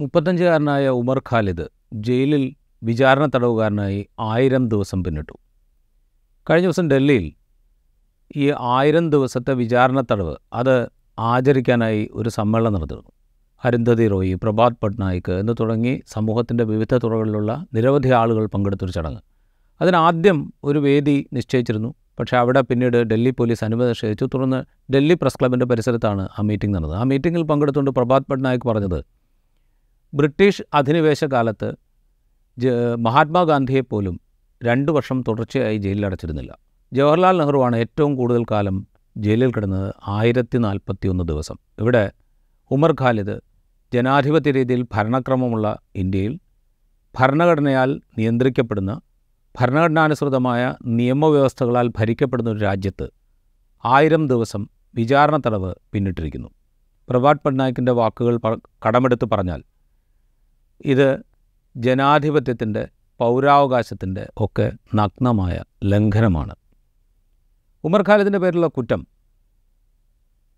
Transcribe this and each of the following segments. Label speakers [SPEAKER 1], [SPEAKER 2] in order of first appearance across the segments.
[SPEAKER 1] മുപ്പത്തഞ്ചുകാരനായ ഉമർ ഖാലിദ് ജയിലിൽ വിചാരണ തടവുകാരനായി ആയിരം ദിവസം പിന്നിട്ടു. കഴിഞ്ഞ ദിവസം ഡൽഹിയിൽ ഈ ആയിരം ദിവസത്തെ വിചാരണ തടവ് അത് ആചരിക്കാനായി ഒരു സമ്മേളനം നടന്നിരുന്നു. അരുന്ധതി റോയി പ്രഭാത് പട്നായിക് എന്ന് തുടങ്ങി സമൂഹത്തിന്റെ വിവിധ തുറകളിലുള്ള നിരവധി ആളുകൾ പങ്കെടുത്തൊരു ചടങ്ങ്. അതിനാദ്യം ഒരു വേദി നിശ്ചയിച്ചിരുന്നു. പക്ഷേ അവിടെ പിന്നീട് ഡൽഹി പോലീസ് അനുമതി നിഷേധിച്ചു. തുടർന്ന് ഡൽഹി പ്രസ് ക്ലബിന്റെ പരിസരത്താണ് ആ മീറ്റിംഗ് നടന്നത്. ആ മീറ്റിങ്ങിൽ പങ്കെടുത്തുകൊണ്ട് പ്രഭാത് പട്നായിക് പറഞ്ഞത് ബ്രിട്ടീഷ് അധിനിവേശ കാലത്ത് മഹാത്മാഗാന്ധിയെപ്പോലും രണ്ട് വർഷം തുടർച്ചയായി ജയിലിൽ അടച്ചിരുന്നില്ല. ജവഹർലാൽ നെഹ്റുവാണ് ഏറ്റവും കൂടുതൽ കാലം ജയിലിൽ കിടന്നത് ആയിരത്തി നാൽപ്പത്തി ഒന്ന് ദിവസം. ഇവിടെ ഉമർ ഖാലിദ് ജനാധിപത്യ രീതിയിൽ ഭരണക്രമമുള്ള ഇന്ത്യയിൽ ഭരണഘടനയാൽ നിയന്ത്രിക്കപ്പെടുന്ന ഭരണഘടനാനുസൃതമായ നിയമവ്യവസ്ഥകളാൽ ഭരിക്കപ്പെടുന്ന ഒരു രാജ്യത്ത് ആയിരം ദിവസം വിചാരണ തടവ് പിന്നിട്ടിരിക്കുന്നു. പ്രഭാത് പട്നായിക്കിന്റെ വാക്കുകൾ കടമെടുത്ത് പറഞ്ഞാൽ ഇത് ജനാധിപത്യത്തിന്റെ പൗരാവകാശത്തിന്റെ ഒക്കെ നഗ്നമായ ലംഘനമാണ്. ഉമർ ഖാലിദിന്റെ പേരിലുള്ള കുറ്റം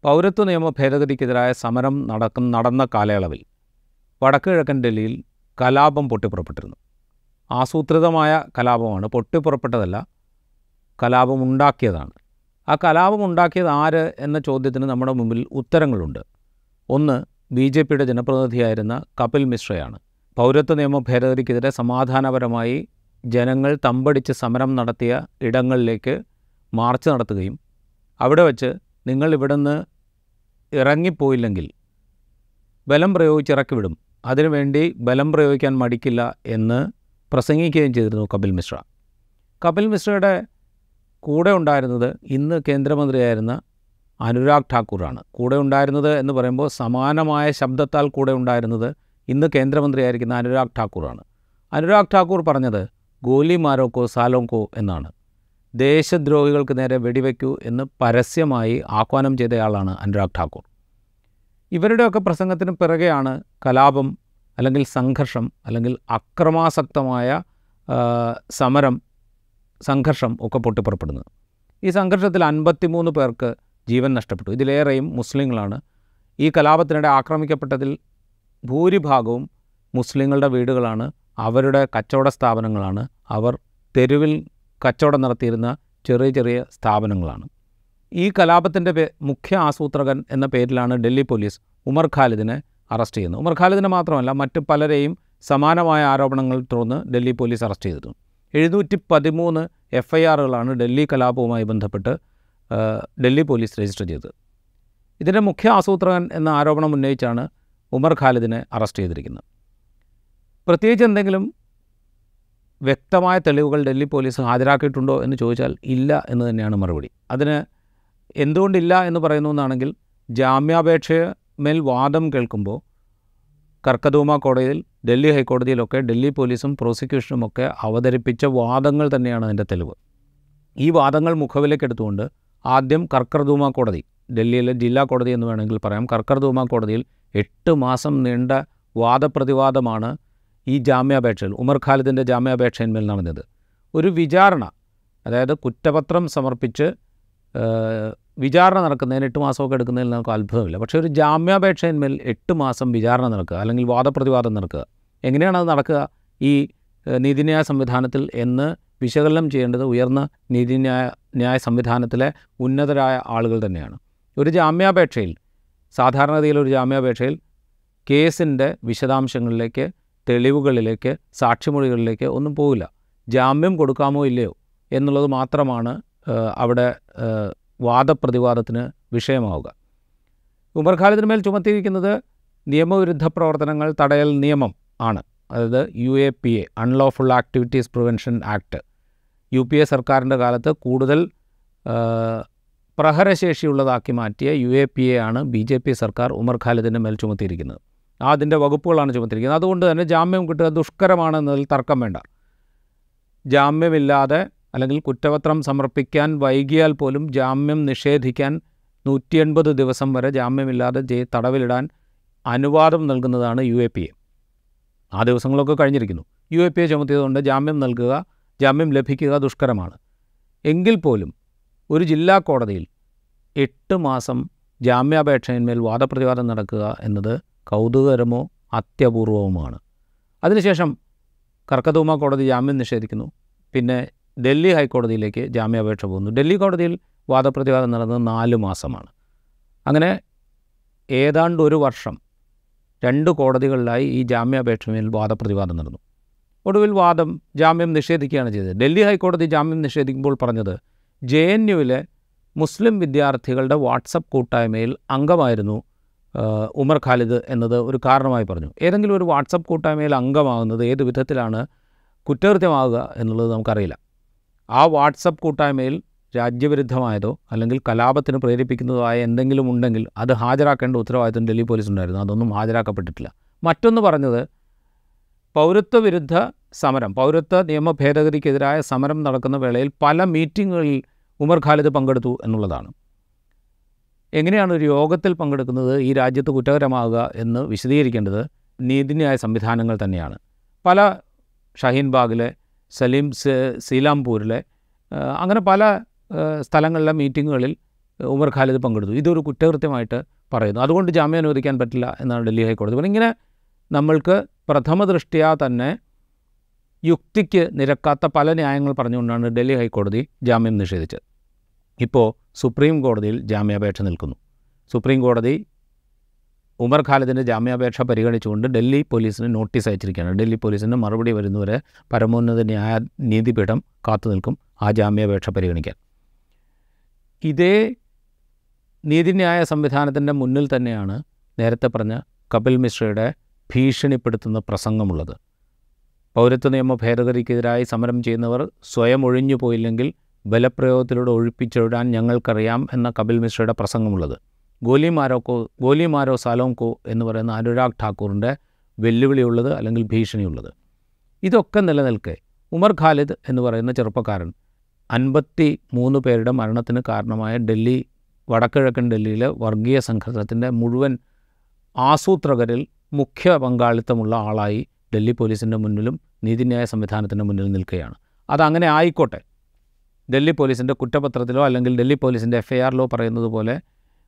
[SPEAKER 1] പൗരത്വ നിയമ ഭേദഗതിക്കെതിരായ സമരം നടക്കുന്ന നടന്ന കാലയളവിൽ വടക്കുകിഴക്കൻ ഡൽഹിയിൽ കലാപം പൊട്ടിപ്പുറപ്പെട്ടിരുന്നു. ആസൂത്രിതമായ കലാപമാണ് പൊട്ടിപ്പുറപ്പെട്ടതല്ല കലാപമുണ്ടാക്കിയതാണ്. ആ കലാപമുണ്ടാക്കിയത് ആര് എന്ന ചോദ്യത്തിന് നമ്മുടെ മുമ്പിൽ ഉത്തരങ്ങളുണ്ട്. ഒന്ന് ബി ജെ പിയുടെ ജനപ്രതിനിധിയായിരുന്ന കപിൽ മിശ്രയാണ്. പൗരത്വ നിയമ ഭേദഗതിക്കെതിരെ സമാധാനപരമായി ജനങ്ങൾ തമ്പടിച്ച് സമരം നടത്തിയ ഇടങ്ങളിലേക്ക് മാർച്ച് നടത്തുകയും അവിടെ വച്ച് നിങ്ങൾ ഇവിടുന്ന് ഇറങ്ങിപ്പോയില്ലെങ്കിൽ ബലം പ്രയോഗിച്ച് ഇറക്കി വിടും അതിനുവേണ്ടി ബലം പ്രയോഗിക്കാൻ മടിക്കില്ല എന്ന് പ്രസംഗിക്കുകയും ചെയ്തിരുന്നു കപിൽ മിശ്ര. കപിൽ മിശ്രയുടെ കൂടെ ഉണ്ടായിരുന്നത് ഇന്ന് കേന്ദ്രമന്ത്രിയായിരുന്ന അനുരാഗ് ഠാക്കൂറാണ്. കൂടെ ഉണ്ടായിരുന്നത് എന്ന് പറയുമ്പോൾ സമാനമായ ശബ്ദത്താൽ കൂടെ ഉണ്ടായിരുന്നത് ഇന്ന് കേന്ദ്രമന്ത്രിയായിരിക്കുന്ന അനുരാഗ് ഠാക്കൂറാണ്. അനുരാഗ് ഠാക്കൂർ പറഞ്ഞത് ഗോലി മാരോക്കോ സാലോങ്കോ എന്നാണ്. ദേശദ്രോഹികൾക്ക് നേരെ വെടിവെക്കൂ എന്ന് പരസ്യമായി ആഹ്വാനം ചെയ്തയാളാണ് അനുരാഗ് ഠാക്കൂർ. ഇവരുടെയൊക്കെ പ്രസംഗത്തിന് പിറകെയാണ് കലാപം അല്ലെങ്കിൽ സംഘർഷം അല്ലെങ്കിൽ അക്രമാസക്തമായ സമരം സംഘർഷം ഒക്കെ പൊട്ടിപ്പുറപ്പെടുന്നത്. ഈ സംഘർഷത്തിൽ അൻപത്തിമൂന്ന് പേർക്ക് ജീവൻ നഷ്ടപ്പെട്ടു. ഇതിലേറെയും മുസ്ലിങ്ങളാണ്. ഈ കലാപത്തിനിടെ ആക്രമിക്കപ്പെട്ടതിൽ ഭൂരിഭാഗവും മുസ്ലിങ്ങളുടെ വീടുകളാണ്. അവരുടെ കച്ചവട സ്ഥാപനങ്ങളാണ്. അവർ തെരുവിൽ കച്ചവടം നടത്തിയിരുന്ന ചെറിയ ചെറിയ സ്ഥാപനങ്ങളാണ്. ഈ കലാപത്തിന്റെ മുഖ്യ ആസൂത്രകൻ എന്ന പേരിലാണ് ഡൽഹി പോലീസ് ഉമർ ഖാലിദിനെ അറസ്റ്റ് ചെയ്യുന്നത്. ഉമർ ഖാലിദിനെ മാത്രമല്ല മറ്റ് പലരെയും സമാനമായ ആരോപണങ്ങൾ തുടർന്ന് ഡൽഹി പോലീസ് അറസ്റ്റ് ചെയ്തിരുന്നു. എഴുന്നൂറ്റി പതിമൂന്ന് എഫ് ഐ ആറുകളാണ് ഡൽഹി കലാപവുമായി ബന്ധപ്പെട്ട് ഡൽഹി പോലീസ് രജിസ്റ്റർ ചെയ്തത്. ഇതിന്റെ മുഖ്യ ആസൂത്രകൻ എന്ന ആരോപണം ഉന്നയിച്ചാണ് ഉമർ ഖാലിദിനെ അറസ്റ്റ് ചെയ്തിരിക്കുന്നത്. പ്രത്യേകിച്ച് എന്തെങ്കിലും വ്യക്തമായ തെളിവുകൾ ഡൽഹി പോലീസ് ഹാജരാക്കിയിട്ടുണ്ടോ എന്ന് ചോദിച്ചാൽ ഇല്ല എന്ന് തന്നെയാണ് മറുപടി. അതിന് എന്തുകൊണ്ടില്ല എന്ന് പറയുന്നു എന്നാണെങ്കിൽ ജാമ്യാപേക്ഷമേൽ വാദം കേൾക്കുമ്പോൾ കർക്കദൂമ കോടതിയിൽ ഡൽഹി ഹൈക്കോടതിയിലൊക്കെ ഡൽഹി പോലീസും പ്രോസിക്യൂഷനും ഒക്കെ അവതരിപ്പിച്ച വാദങ്ങൾ തന്നെയാണ് അതിന്റെ തെളിവ്. ഈ വാദങ്ങൾ മുഖവിലേക്കെടുത്തുകൊണ്ട് ആദ്യം കർക്കർദൂമ കോടതി ഡൽഹിയിലെ ജില്ലാ കോടതി എന്ന് വേണമെങ്കിൽ പറയാം. കർക്കർദൂമ കോടതിയിൽ എട്ട് മാസം നീണ്ട വാദപ്രതിവാദമാണ് ഈ ജാമ്യാപേക്ഷയിൽ ഉമർ ഖാലിദിന്റെ ജാമ്യാപേക്ഷയിന്മേൽ നടന്നത്. ഒരു വിചാരണ അതായത് കുറ്റപത്രം സമർപ്പിച്ച് വിചാരണ നടക്കുന്നതിന് എട്ട് മാസമൊക്കെ എടുക്കുന്നതിൽ നമുക്ക് അത്ഭുതമില്ല. പക്ഷേ ഒരു ജാമ്യാപേക്ഷയിന്മേൽ എട്ട് മാസം വിചാരണ നടക്കുക അല്ലെങ്കിൽ വാദപ്രതിവാദം നടക്കുക എങ്ങനെയാണ് അത് നടക്കുക? ഈ നീതിന്യായ സംവിധാനത്തിൽ എന്ന് വിശകലനം ചെയ്യേണ്ടത് ഉയർന്ന നീതിന്യായ ന്യായ സംവിധാനത്തിലെ ഉന്നതരായ ആളുകൾ തന്നെയാണ്. ഒരു ജാമ്യാപേക്ഷയിൽ സാധാരണഗതിയിൽ ഒരു ജാമ്യാപേക്ഷയിൽ കേസിന്റെ വിശദാംശങ്ങളിലേക്ക് തെളിവുകളിലേക്ക് സാക്ഷിമൊഴികളിലേക്ക് ഒന്നും പോകില്ല ജാമ്യം കൊടുക്കാമോ ഇല്ലയോ എന്നുള്ളത് മാത്രമാണ് അവിടെ വാദപ്രതിവാദത്തിന് വിഷയമാവുക. ഉമർ ഖാലിദിന് മേൽ ചുമത്തിയിരിക്കുന്നത് നിയമവിരുദ്ധ പ്രവർത്തനങ്ങൾ തടയൽ നിയമം ആണ്. അതായത് U A P A unlawful activities prevention act U P A സർക്കാരിന്റെ കാലത്ത് കൂടുതൽ പ്രഹരശേഷിയുള്ളതാക്കി മാറ്റിയ യു എ പി എ ആണ് ബി ജെ പി സർക്കാർ ഉമർ ഖാലിദിന്റെ മേൽ ചുമത്തിയിരിക്കുന്നത്. അതിന്റെ വകുപ്പുകളാണ് ചുമത്തിയിരിക്കുന്നത്. അതുകൊണ്ട് തന്നെ ജാമ്യം കിട്ടുക ദുഷ്കരമാണെന്നതിൽ തർക്കം വേണ്ട. ജാമ്യമില്ലാതെ അല്ലെങ്കിൽ കുറ്റപത്രം സമർപ്പിക്കാൻ വൈകിയാൽ പോലും ജാമ്യം നിഷേധിക്കാൻ നൂറ്റി എൺപത് ദിവസം വരെ ജാമ്യമില്ലാതെ ജയി തടവിലിടാൻ അനുവാദം നൽകുന്നതാണ് യു എ പി എ. ആ ദിവസങ്ങളൊക്കെ കഴിഞ്ഞിരിക്കുന്നു. യു എ പി എ ചുമത്തിയതുകൊണ്ട് ജാമ്യം നൽകുക ജാമ്യം ലഭിക്കുക ദുഷ്കരമാണ്. എങ്കിൽ പോലും ഒരു ജില്ലാ കോടതിയിൽ എട്ട് മാസം ജാമ്യാപേക്ഷയിന്മേൽ വാദപ്രതിവാദം നടക്കുക എന്നത് കൗതുകകരമോ അത്യപൂർവവുമാണ്. അതിനുശേഷം കർക്കതൂമ കോടതി ജാമ്യം നിഷേധിക്കുന്നു. പിന്നെ ഡൽഹി ഹൈക്കോടതിയിലേക്ക് ജാമ്യാപേക്ഷ പോകുന്നു. ഡൽഹി കോടതിയിൽ വാദപ്രതിവാദം നടന്നത് നാല് മാസമാണ്. അങ്ങനെ ഏതാണ്ട് ഒരു വർഷം രണ്ട് കോടതികളിലായി ഈ ജാമ്യാപേക്ഷമേൽ വാദപ്രതിവാദം നടന്നു. ഒടുവിൽ വാദം ജാമ്യം നിഷേധിക്കുകയാണ് ചെയ്തത്. ഡൽഹി ഹൈക്കോടതി ജാമ്യം നിഷേധിക്കുമ്പോൾ പറഞ്ഞത് ജെ എൻ യുവിലെ മുസ്ലിം വിദ്യാർത്ഥികളുടെ വാട്സപ്പ് കൂട്ടായ്മയിൽ അംഗമായിരുന്നു ഉമർ ഖാലിദ് എന്നത് ഒരു കാരണമായി പറഞ്ഞു. ഏതെങ്കിലും ഒരു വാട്സപ്പ് കൂട്ടായ്മയിൽ അംഗമാകുന്നത് ഏത് വിധത്തിലാണ് കുറ്റകൃത്യമാകുക എന്നുള്ളത് നമുക്കറിയില്ല. ആ വാട്സപ്പ് കൂട്ടായ്മയിൽ രാജ്യവിരുദ്ധമായതോ അല്ലെങ്കിൽ കലാപത്തിന് പ്രേരിപ്പിക്കുന്നതോ ആയ എന്തെങ്കിലും ഉണ്ടെങ്കിൽ അത് ഹാജരാക്കേണ്ട ഉത്തരവാദിത്വം ഡൽഹി പോലീസ് ഉണ്ടായിരുന്നു അതൊന്നും ഹാജരാക്കപ്പെട്ടിട്ടില്ല. മറ്റൊന്ന് പറഞ്ഞത് പൗരത്വ വിരുദ്ധ സമരം പൗരത്വ നിയമ ഭേദഗതിക്കെതിരായ സമരം നടക്കുന്ന വേളയിൽ പല മീറ്റിങ്ങുകളിൽ ഉമർ ഖാലിദ് പങ്കെടുത്തു എന്നുള്ളതാണ്. എങ്ങനെയാണ് ഒരു യോഗത്തിൽ പങ്കെടുക്കുന്നത് ഈ രാജ്യത്ത് കുറ്റകരമാകുക എന്ന് വിശദീകരിക്കേണ്ടത് നീതിന്യായ സംവിധാനങ്ങൾ തന്നെയാണ്. പല ഷഹീൻബാഗിലെ സലീം സീലാംപൂരിലെ അങ്ങനെ പല സ്ഥലങ്ങളിലെ മീറ്റിങ്ങുകളിൽ ഉമർ ഖാലിദ് പങ്കെടുത്തു. ഇതൊരു കുറ്റകൃത്യമായിട്ട് പറയുന്നു. അതുകൊണ്ട് ജാമ്യം അനുവദിക്കാൻ പറ്റില്ല എന്നാണ് ഡൽഹി ഹൈക്കോടതി ഇങ്ങനെ നമ്മൾക്ക് പ്രഥമ ദൃഷ്ടിയാ തന്നെ യുക്തിക്ക് നിരക്കാത്ത പല ന്യായങ്ങൾ പറഞ്ഞുകൊണ്ടാണ് ഡൽഹി ഹൈക്കോടതി ജാമ്യം നിഷേധിച്ചത്. ഇപ്പോൾ സുപ്രീം കോടതിയിൽ ജാമ്യാപേക്ഷ നിൽക്കുന്നു. സുപ്രീം കോടതി ഉമർ ഖാലിദിന്റെ ജാമ്യാപേക്ഷ പരിഗണിച്ചുകൊണ്ട് ഡൽഹി പോലീസിന് നോട്ടീസ് അയച്ചിരിക്കുകയാണ്. ഡൽഹി പോലീസിന് മറുപടി വരുന്നവരെ പരമോന്നത ന്യായ നീതിപീഠം കാത്തു നിൽക്കും ആ ജാമ്യാപേക്ഷ പരിഗണിക്കാൻ. ഇതേ നീതിന്യായ സംവിധാനത്തിന്റെ മുന്നിൽ തന്നെയാണ് നേരത്തെ പറഞ്ഞ കപിൽ മിശ്രയുടെ ഭീഷണിപ്പെടുത്തുന്ന പ്രസംഗമുള്ളത്. പൗരത്വ നിയമ ഭേദഗതിക്കെതിരായി സമരം ചെയ്യുന്നവർ സ്വയം ഒഴിഞ്ഞു പോയില്ലെങ്കിൽ ബലപ്രയോഗത്തിലൂടെ ഒഴിപ്പിച്ചിടാൻ ഞങ്ങൾക്കറിയാം എന്ന കപിൽ മിശ്രയുടെ പ്രസംഗമുള്ളത്. ഗോലിമാരോക്കോ ഗോലിമാരോ സാലോംകോ എന്ന് പറയുന്ന അനുരാഗ് ഠാക്കൂറിന്റെ വെല്ലുവിളിയുള്ളത് അല്ലെങ്കിൽ ഭീഷണിയുള്ളത്. ഇതൊക്കെ നിലനിൽക്കെ ഉമർ ഖാലിദ് എന്ന് പറയുന്ന ചെറുപ്പക്കാരൻ അൻപത്തി മൂന്ന് പേരുടെ മരണത്തിന് കാരണമായ ഡൽഹി വടക്കിഴക്കൻ ഡൽഹിയിലെ വർഗീയ സംഘർഷത്തിന്റെ മുഴുവൻ ആസൂത്രകരിൽ മുഖ്യ പങ്കാളിത്തമുള്ള ആളായി ഡൽഹി പോലീസിന്റെ മുന്നിലും നീതിന്യായ സംവിധാനത്തിന്റെ മുന്നിലും നിൽക്കുകയാണ്. അതങ്ങനെ ആയിക്കോട്ടെ. ഡൽഹി പോലീസിന്റെ കുറ്റപത്രത്തിലോ അല്ലെങ്കിൽ ഡൽഹി പോലീസിന്റെ എഫ് ഐ ആറിലോ പറയുന്നത് പോലെ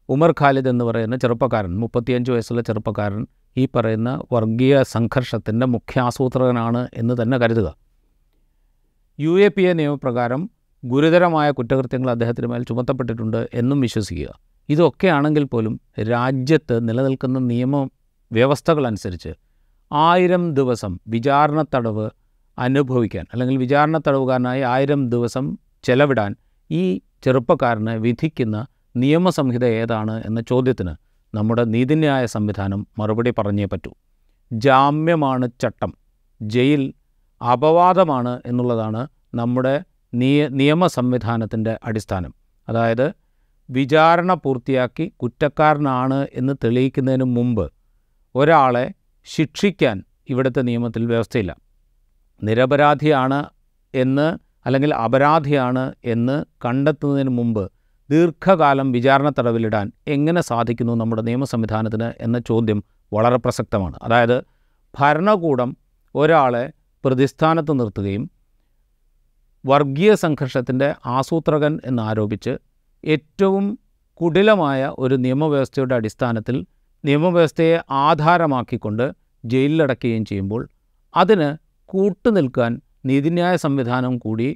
[SPEAKER 1] ഉമർ ഖാലിദ് എന്ന് പറയുന്ന ചെറുപ്പക്കാരൻ മുപ്പത്തിയഞ്ച് വയസ്സുള്ള ചെറുപ്പക്കാരൻ ഈ പറയുന്ന വർഗീയ സംഘർഷത്തിന്റെ മുഖ്യ ആസൂത്രകനാണ് എന്ന് തന്നെ കരുതുക. യു എ പി എ നിയമപ്രകാരം ഗുരുതരമായ കുറ്റകൃത്യങ്ങൾ അദ്ദേഹത്തിന് മേൽ ചുമത്തപ്പെട്ടിട്ടുണ്ട് എന്നും വിശ്വസിക്കുക. ഇതൊക്കെ ആണെങ്കിൽ പോലും രാജ്യത്ത് നിലനിൽക്കുന്ന നിയമ വ്യവസ്ഥകളനുസരിച്ച് ആയിരം ദിവസം വിചാരണ തടവ് അനുഭവിക്കാൻ അല്ലെങ്കിൽ വിചാരണ തടവുകാരനായി ആയിരം ദിവസം ചെലവിടാൻ ഈ ചെറുപ്പക്കാരനെ വിധിക്കുന്ന നിയമസംഹിത ഏതാണ് എന്ന ചോദ്യത്തിന് നമ്മുടെ നീതിന്യായ സംവിധാനം മറുപടി പറഞ്ഞേ പറ്റൂ. ജാമ്യമാണ് ചട്ടം. ജയിൽ അപവാദമാണ് എന്നുള്ളതാണ് നമ്മുടെ നിയ നിയമ സംവിധാനത്തിന്റെ അടിസ്ഥാനം. അതായത് വിചാരണ പൂർത്തിയാക്കി കുറ്റക്കാരനാണ് എന്ന് തെളിയിക്കുന്നതിന് മുമ്പ് ഒരാളെ ശിക്ഷിക്കാൻ ഇവിടുത്തെ നിയമത്തിൽ വ്യവസ്ഥയില്ല. നിരപരാധിയാണ് എന്ന് അല്ലെങ്കിൽ അപരാധിയാണ് എന്ന് കണ്ടെത്തുന്നതിന് മുമ്പ് ദീർഘകാലം വിചാരണ തടവിലിടാൻ എങ്ങനെ സാധിക്കുന്നു നമ്മുടെ നിയമ സംവിധാനത്തിന് എന്ന ചോദ്യം വളരെ പ്രസക്തമാണ്. അതായത് ഭരണകൂടം ഒരാളെ പ്രതിസ്ഥാനത്ത് നിർത്തുകയും വർഗീയ സംഘർഷത്തിന്റെ ആസൂത്രകൻ എന്നാരോപിച്ച് ഏറ്റവും കുടിലമായ ഒരു നിയമവ്യവസ്ഥയുടെ അടിസ്ഥാനത്തിൽ നിയമവ്യവസ്ഥയെ ആധാരമാക്കിക്കൊണ്ട് ജയിലിലടക്കുകയും ചെയ്യുമ്പോൾ അതിന് കൂട്ടുനിൽക്കാൻ നീതിന്യായ സംവിധാനം കൂടി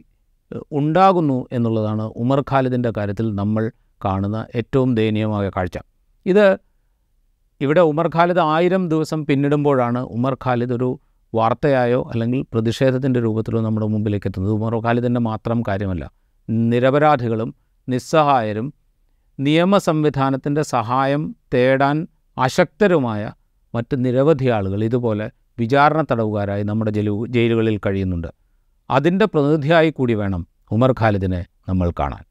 [SPEAKER 1] ഉണ്ടാകുന്നു എന്നുള്ളതാണ് ഉമർ ഖാലിദിന്റെ കാര്യത്തിൽ നമ്മൾ കാണുന്ന ഏറ്റവും ദയനീയമായ കാഴ്ച. ഇത് ഇവിടെ ഉമർ ഖാലിദ് ആയിരം ദിവസം പിന്നിടുമ്പോഴാണ് ഉമർ ഖാലിദ് ഒരു വാർത്തയായോ അല്ലെങ്കിൽ പ്രതിഷേധത്തിന്റെ രൂപത്തിലോ നമ്മുടെ മുമ്പിലേക്ക് എത്തുന്നത്. ഉമർ ഖാലിദിന്റെ മാത്രം കാര്യമല്ല നിരപരാധികളും നിസ്സഹായരും നിയമ സംവിധാനത്തിന്റെ സഹായം തേടാൻ അശക്തരുമായ മറ്റ് നിരവധി ആളുകൾ ഇതുപോലെ വിചാരണ തടവുകാരായി നമ്മുടെ ജലു ജയിലുകളിൽ കഴിയുന്നുണ്ട്. അതിന്റെ പ്രതിനിധിയായി കൂടി വേണം ഉമർ ഖാലിദിനെ നമ്മൾ കാണാൻ.